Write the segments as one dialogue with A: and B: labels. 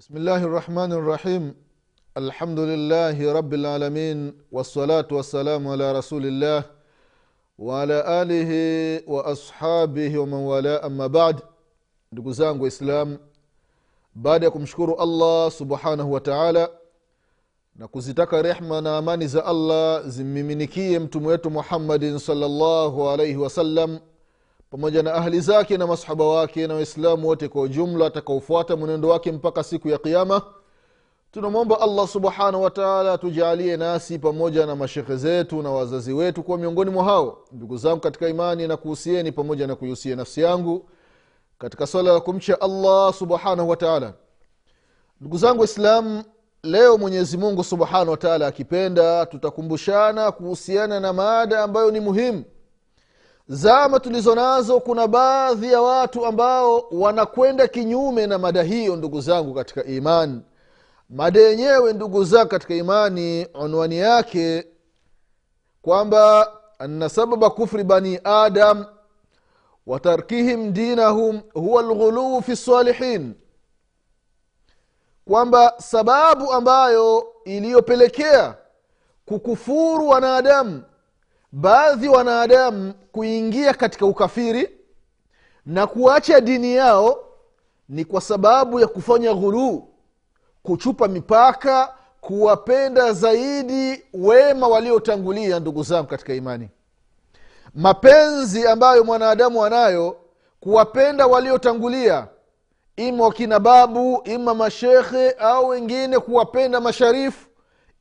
A: بسم الله الرحمن الرحيم الحمد لله رب العالمين والصلاة والسلام على رسول الله وعلى آله وأصحابه ومن والاه أما بعد ndugu zangu waislamu baada ya kumshukuru allah subhanahu wa taala na kuzitaka rehma na amani za allah zimmiminikie mtume wetu muhammadin salllahu alaihi wasallam pamoja na ahli zake na masahaba wake na waislamu wote kwa ujumla atakaofuata mwenendo wake mpaka siku ya kiama tunamwomba allah subhanahu wataala tujalie nasi pamoja na mashekhe zetu na wazazi wetu kuwa miongoni mwa hao. Ndugu zangu katika imani na kuhusieni pamoja na kuihusia nafsi yangu katika swala la kumcha allah subhanahu wataala ndugu zangu waislamu leo mwenyezi mungu subhanahu wataala akipenda tutakumbushana kuhusiana na maada ambayo ni muhimu zama tulizo nazo kuna baadhi ya watu ambao wanakwenda kinyume na mada hiyo ndugu zangu katika imani. Mada yenyewe ndugu zangu katika imani unwani yake kwamba na sababa kufri bani adam watarkihim dinahum huwa lghuluu fi salihin kwamba sababu ambayo iliyopelekea kukufuru wanadamu baadhi wanadamu kuingia katika ukafiri na kuacha dini yao ni kwa sababu ya kufanya ghuluu kuchupa mipaka kuwapenda zaidi wema waliotangulia ndugu zangu katika imani. Mapenzi ambayo mwanadamu anayo kuwapenda waliotangulia ima wakina babu ima mashekhe au wengine kuwapenda masharifu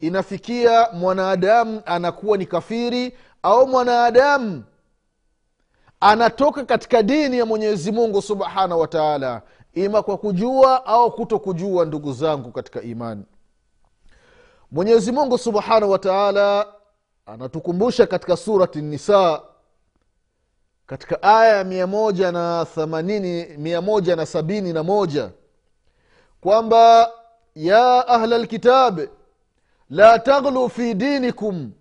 A: inafikia mwanadamu anakuwa ni kafiri au mwanadamu anatoka katika dini ya mwenyezi mungu subhanahu wa taala ima kwa kujua au kuto kujua ndugu zangu katika imani. Mwenyezi mungu subhanahu wa taala anatukumbusha katika surati nisa katika aya ya mia moja na themanini mia moja na sabini na moja kwamba ya ahla lkitabi la taghlu fi dinikum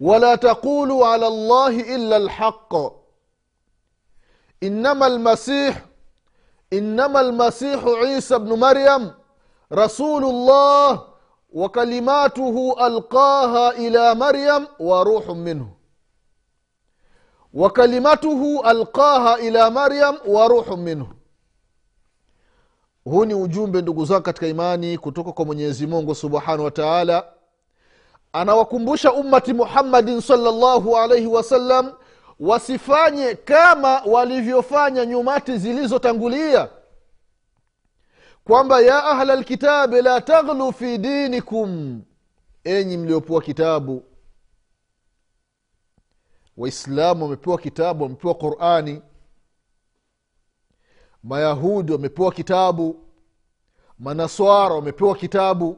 A: wala taqulu ala llahi illa lhaq inama lmasih inama lmasihu isa bnu maryam rasulu llah وكلماته ألقاها إلى مريم وروح منه وكلمته ألقاها إلى مريم وروح منه huu ni ujumbe ndugu zangu katika imani kutoka kwa mwenyezi mungu subhanahu wa taala anawakumbusha ummati muhammadin salllahu alaihi wasallam wasifanye kama walivyofanya nyumati zilizotangulia. Kwamba ya ahla lkitabi la taghlu fi dinikum. Enyi mliopewa kitabu. Waislamu wamepewa kitabu wamepewa qurani. Mayahudi wamepewa kitabu. Manaswara wamepewa kitabu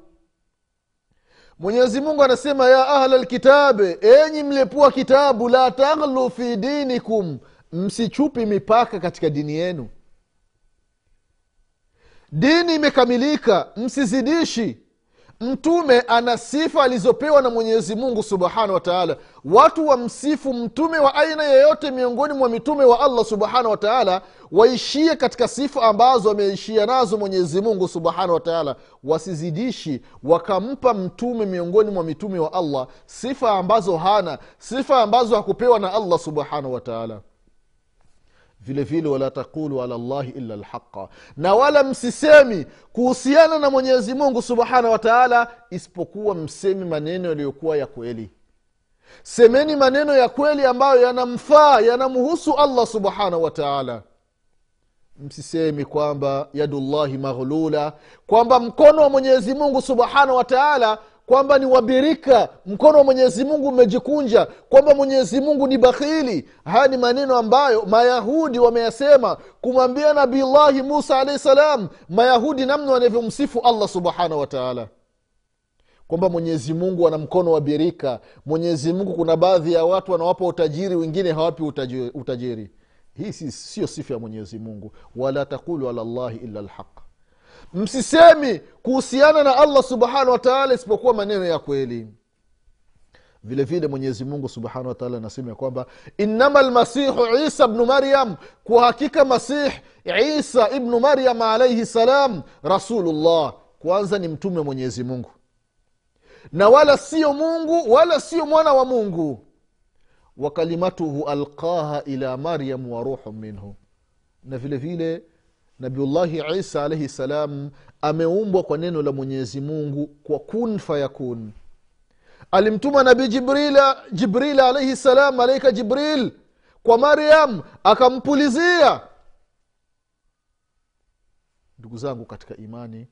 A: mwenyezi mungu anasema ya ahla lkitabe enyi mlepua kitabu la taghlu fi dinikum msichupi mipaka katika dini yenu. Dini imekamilika msizidishi mtume ana sifa alizopewa na mwenyezi mungu subhanahu wataala watu watu wamsifu mtume wa aina yeyote miongoni mwa mitume wa allah subhanahu wataala waishie katika sifa ambazo wameishia nazo mwenyezi mungu subhanahu wataala wasizidishi wakampa mtume miongoni mwa mitume wa allah sifa ambazo hana sifa ambazo hakupewa na allah subhanahu wa taala vile vile wala taqulu ala llahi illa lhaqa na wala msisemi kuhusiana na mwenyezi mungu subhanahu wa taala isipokuwa msemi maneno yaliyokuwa ya kweli. Semeni maneno ya kweli ambayo yanamfaa yanamhusu allah subhanahu wa taala. Msisemi kwamba yadullahi maghlula kwamba mkono wa mwenyezi mungu subhanahu wa taala kwamba ni wabirika. Mkono wa mwenyezi mungu umejikunja kwamba mwenyezi mungu ni bakhili. Haya ni maneno ambayo mayahudi wameyasema kumwambia nabillahi musa alahi salam. Mayahudi namna wanavyomsifu allah subhanahu wataala kwamba mwenyezi mungu ana mkono wa birika. Mwenyezi mungu kuna baadhi ya watu wanawapa utajiri wengine hawapi utajiri, hii siyo sifa ya mwenyezi mungu. Wala taqulu ala llahi illa lhaq msisemi kuhusiana na allah subhanahu wataala isipokuwa maneno ya kweli. Vile vile mwenyezi mungu subhanahu wataala anasema ya kwamba innama lmasihu isa bnu maryam kwa hakika masih isa ibnu maryam alaihi salam rasulullah kwanza ni mtume mwenyezi mungu. Na wala sio mungu wala sio mwana wa mungu. Wa kalimatuhu alqaha ila maryam wa ruhu minhu. Na vile vile nabiullahi isa alaihi salam ameumbwa kwa neno la mwenyezi mungu kwa kun fayakun. Alimtuma nabii jibrila jibril alaihi salam malaika jibril kwa maryam akampulizia. Ndugu zangu katika imani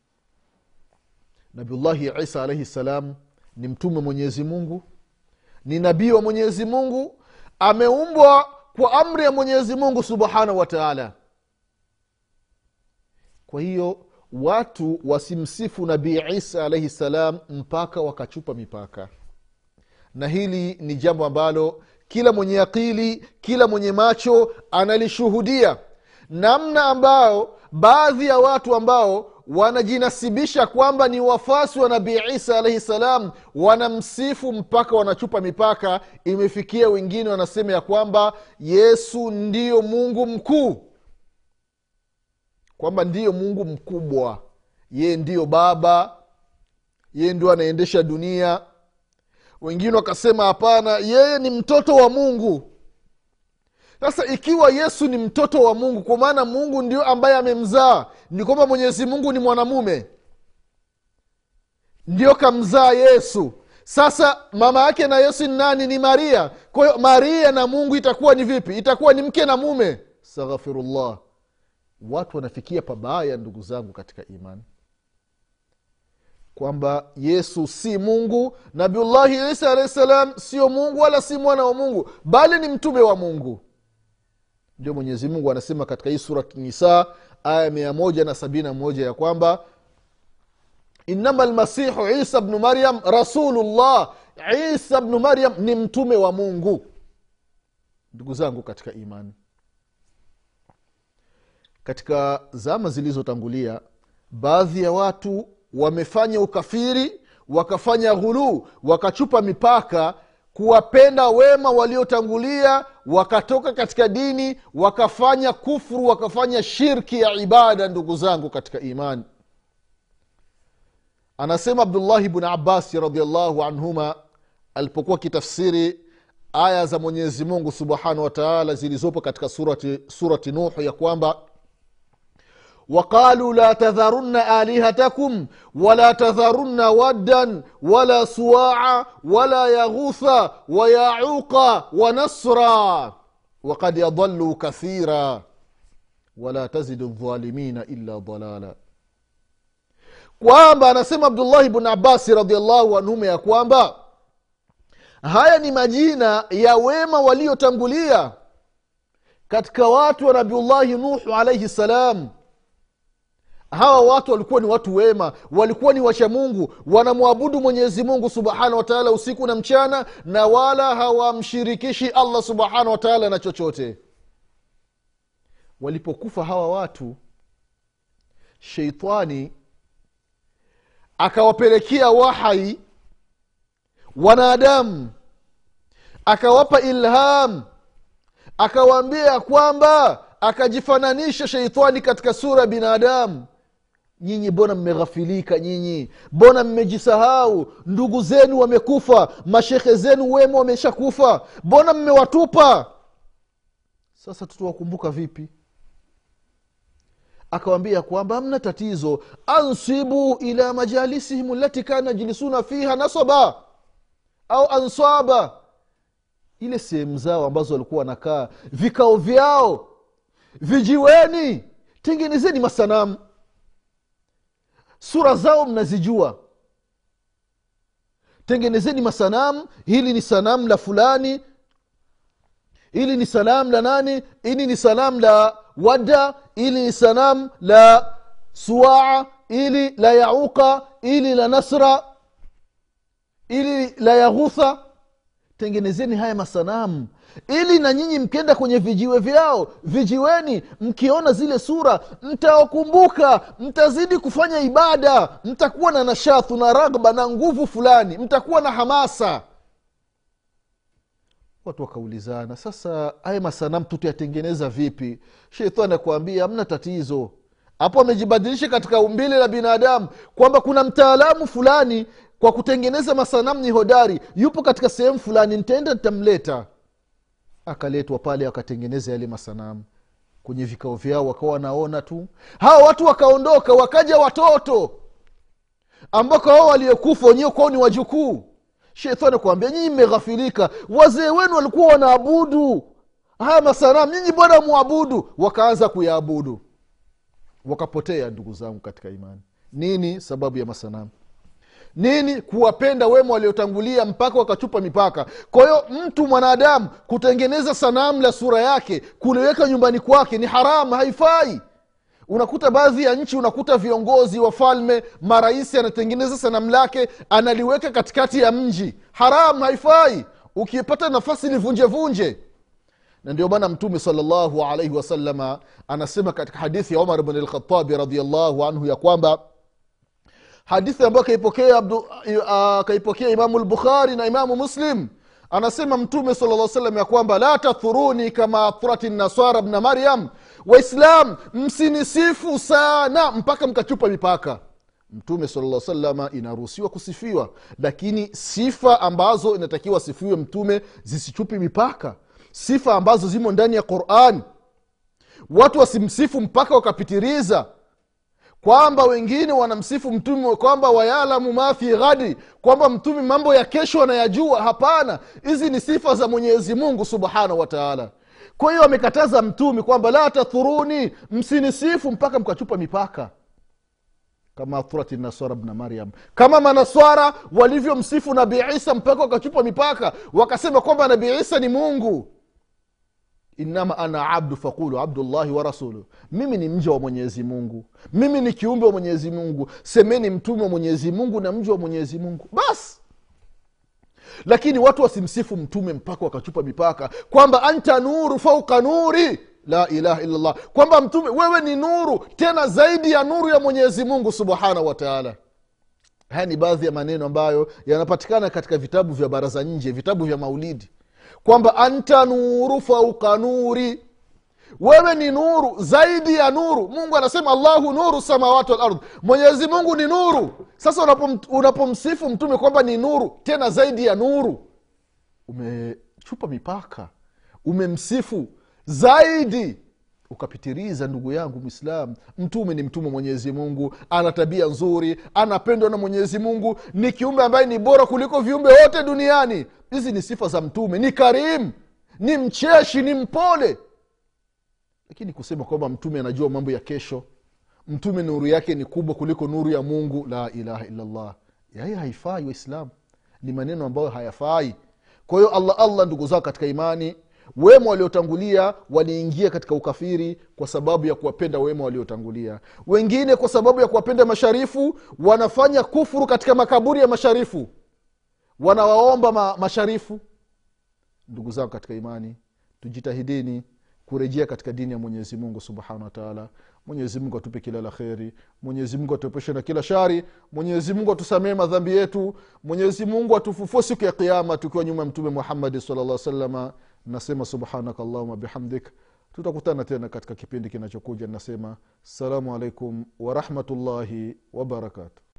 A: nabiullahi isa alaihi salam ni mtume mwenyezi mungu ni nabii wa mwenyezi mungu ameumbwa kwa amri ya mwenyezi mungu subhanahu wa taala kwa hiyo watu wasimsifu nabii isa alaihi ssalam mpaka wakachupa mipaka. Na hili ni jambo ambalo kila mwenye akili kila mwenye macho analishuhudia. Namna ambao baadhi ya watu ambao wanajinasibisha kwamba ni wafasi wa nabii isa alaihi salam wanamsifu mpaka wanachupa mipaka imefikia wengine wanasema ya kwamba yesu ndiyo mungu mkuu kwamba ndiyo mungu mkubwa. Yeye ndiyo baba yeye ndio anaendesha dunia. Wengine wakasema hapana yeye ni mtoto wa mungu. Sasa ikiwa yesu ni mtoto wa mungu kwa maana mungu ndio ambaye amemzaa ni kwamba mwenyezi mungu ni mwanamume. Ndio kamzaa yesu. Sasa mama yake na yesu ni nani? Ni maria. Kwa hiyo maria na mungu itakuwa ni vipi? Itakuwa ni mke na mume? Astaghfirullah watu wanafikia pabaya ndugu zangu katika imani. Kwamba yesu si mungu nabiullahi isa alahi salam sio mungu wala si mwana wa mungu bali ni mtume wa mungu. Ndio mwenyezi mungu anasema katika hii surat nisa aya mia moja na sabini na moja ya kwamba inama lmasihu isa bnu maryam rasulullah. Isa bnu maryam ni mtume wa mungu. Ndugu zangu katika imani katika zama zilizotangulia baadhi ya watu wamefanya ukafiri wakafanya ghuluu wakachupa mipaka kuwapenda wema waliotangulia wakatoka katika dini wakafanya kufuru wakafanya shirki ya ibada ndugu zangu katika imani. Anasema abdullahi bnu abasi radiallahu anhuma alipokuwa kitafsiri aya za mwenyezi mungu subhanahu wataala zilizopo katika surati, surati nuhu ya kwamba وقالوا لا تذرن آلهتكم ولا تذرن ودا ولا سواعا ولا يغوث ويعوق ونصرا وقد يضلوا كثيرا ولا تزد الظالمين إلا ضلالا kwamba anasema abdullahi bnu abasi radiallahu anhuma ya kwamba haya ni majina ya wema waliotangulia katika watu wa nabiullahi nuhu alaihi salam hawa watu walikuwa ni watu wema walikuwa ni wacha mungu wanamwabudu mwenyezi mungu subhanahu wataala usiku na mchana na wala hawamshirikishi allah subhanahu wataala na chochote. Walipokufa hawa watu sheitani akawapelekea wahai wanadamu akawapa ilham akawaambia kwamba akajifananisha sheitani katika sura ya binadamu nyinyi mbona mmeghafilika nyinyi? Mbona mmejisahau? Ndugu zenu wamekufa mashekhe zenu wema wameshakufa. Mbona mmewatupa? Sasa tutawakumbuka vipi? Akawambia kwamba hamna tatizo. Ansibu ila majalisihim lati kana yajlisuna fiha nasaba au ansaba. Ile sehemu zao ambazo walikuwa wanakaa vikao vyao vijiweni tengenezeni masanamu sura zao mnazijua. Tengenezeni masanamu hili ni sanamu la fulani hili ni sanamu la nani hili ni sanamu la wada hili ni sanamu la suaa ili la yauqa ili la nasra ili la yaghutha. Tengenezeni haya masanamu ili na nyinyi mkienda kwenye vijiwe vyao vijiweni mkiona zile sura mtawakumbuka mtazidi kufanya ibada mtakuwa na nashathu na ragba na nguvu fulani mtakuwa na hamasa. Watu wakaulizana sasa haya masanamu tutayatengeneza vipi? Sheitani akuambia hamna tatizo. Hapo amejibadilisha katika umbile la binadamu kwamba kuna mtaalamu fulani kwa kutengeneza masanamu ni hodari yupo katika sehemu fulani nitaenda nitamleta akaletwa pale akatengeneza yale masanamu. Kwenye vikao vyao wakawa wanaona tu. Hawa watu wakaondoka wakaja watoto. Ambako wao waliokufa wenyewe kwao ni wajukuu. Shetani kuambia nyinyi mmeghafilika. Wazee wenu walikuwa wanaabudu haya masanamu. Nyinyi bwana mwabudu? Wakaanza kuyaabudu. Wakapotea ndugu zangu katika imani. Nini sababu ya masanamu nini kuwapenda wema waliotangulia mpaka wakachupa mipaka. Kwa hiyo mtu mwanadamu kutengeneza sanamu la sura yake kuliweka nyumbani kwake ni haramu haifai. Unakuta baadhi ya nchi unakuta viongozi wafalme marais anatengeneza sanamu lake analiweka katikati ya mji. Haramu haifai. Ukipata nafasi livunjevunje na ndio maana mtume salllahu alaihi wasalama anasema katika hadithi ya umar bn lkhatabi radiallahu anhu ya kwamba hadithi ambayo kaipokea, uh, kaipokea imamu lbukhari na imamu muslim anasema mtume sala lla salam ya kwamba la tathuruni kama athurati nasara bna maryam. Waislam msinisifu sana mpaka mkachupa mipaka. Mtume sala salama inaruhusiwa kusifiwa lakini sifa ambazo inatakiwa sifiwe mtume zisichupi mipaka. Sifa ambazo zimo ndani ya qurani watu wasimsifu mpaka wakapitiriza kwamba wengine wanamsifu mtume kwamba wayalamu ma fi ghadi kwamba mtume mambo ya kesho anayajua hapana hizi ni sifa za mwenyezi mungu subhanahu wataala kwa hiyo amekataza mtume kwamba la tathuruni msinisifu mpaka mkachupa mipaka. Kama athurati nasara bna maryam. Kama manaswara walivyomsifu nabii isa mpaka wakachupa mipaka wakasema kwamba nabii isa ni mungu inama ana abdu fakulu abdullahi wa rasuluh mimi ni mja wa mwenyezi mungu. Mimi ni kiumbe wa mwenyezi mungu. Semeni mtume wa mwenyezi mungu na mja wa mwenyezi mungu. Basi lakini watu wasimsifu mtume mpaka wakachupa mipaka. Kwamba anta nuru fauka nuri. La ilaha illallah. Kwamba mtume wewe ni nuru. Tena zaidi ya nuru ya mwenyezi mungu subhanahu wataala haya ni baadhi ya maneno ambayo yanapatikana katika vitabu vya baraza nje vitabu vya maulidi kwamba anta nuru fauka nuri. Wewe ni nuru zaidi ya nuru. Mungu anasema allahu nuru samawati walard mwenyezi mungu ni nuru. Sasa unapom, unapomsifu mtume kwamba ni nuru tena zaidi ya nuru. Umechupa mipaka. Umemsifu zaidi ukapitiriza ndugu yangu mwislam mtume ni mtume mwenyezi mungu ana tabia nzuri anapendwa na mwenyezi mungu ni kiumbe ambaye ni bora kuliko viumbe wote duniani. Hizi ni sifa za mtume ni karimu ni mcheshi ni mpole. Lakini kusema kwamba mtume anajua mambo ya kesho mtume nuru yake ni kubwa kuliko nuru ya mungu la ilaha illallah. Yaya haifai waislamu. Ni maneno ambayo hayafai. Kwa hiyo allah allah ndugu zao katika imani wema waliotangulia waliingia katika ukafiri kwa sababu ya kuwapenda wema waliotangulia. Wengine kwa sababu ya kuwapenda masharifu wanafanya kufuru katika makaburi ya masharifu. Wanawaomba ma, masharifu. Ndugu zangu katika imani tujitahidini kurejea katika dini ya mwenyezi mungu subhanahu wataala mwenyezimungu atupe kila la kheri. Mwenyezimungu atuepushe na kila shari. Mwenyezimungu atusamee madhambi yetu. Mwenyezimungu atufufue siku ya kiama tukiwa nyuma ya mtume muhammadi salllah salama nasema subhanaka allahuma bihamdik. Tutakutana tena katika kipindi kinachokuja. Nasema assalamu alaikum warahmatullahi wabarakatuh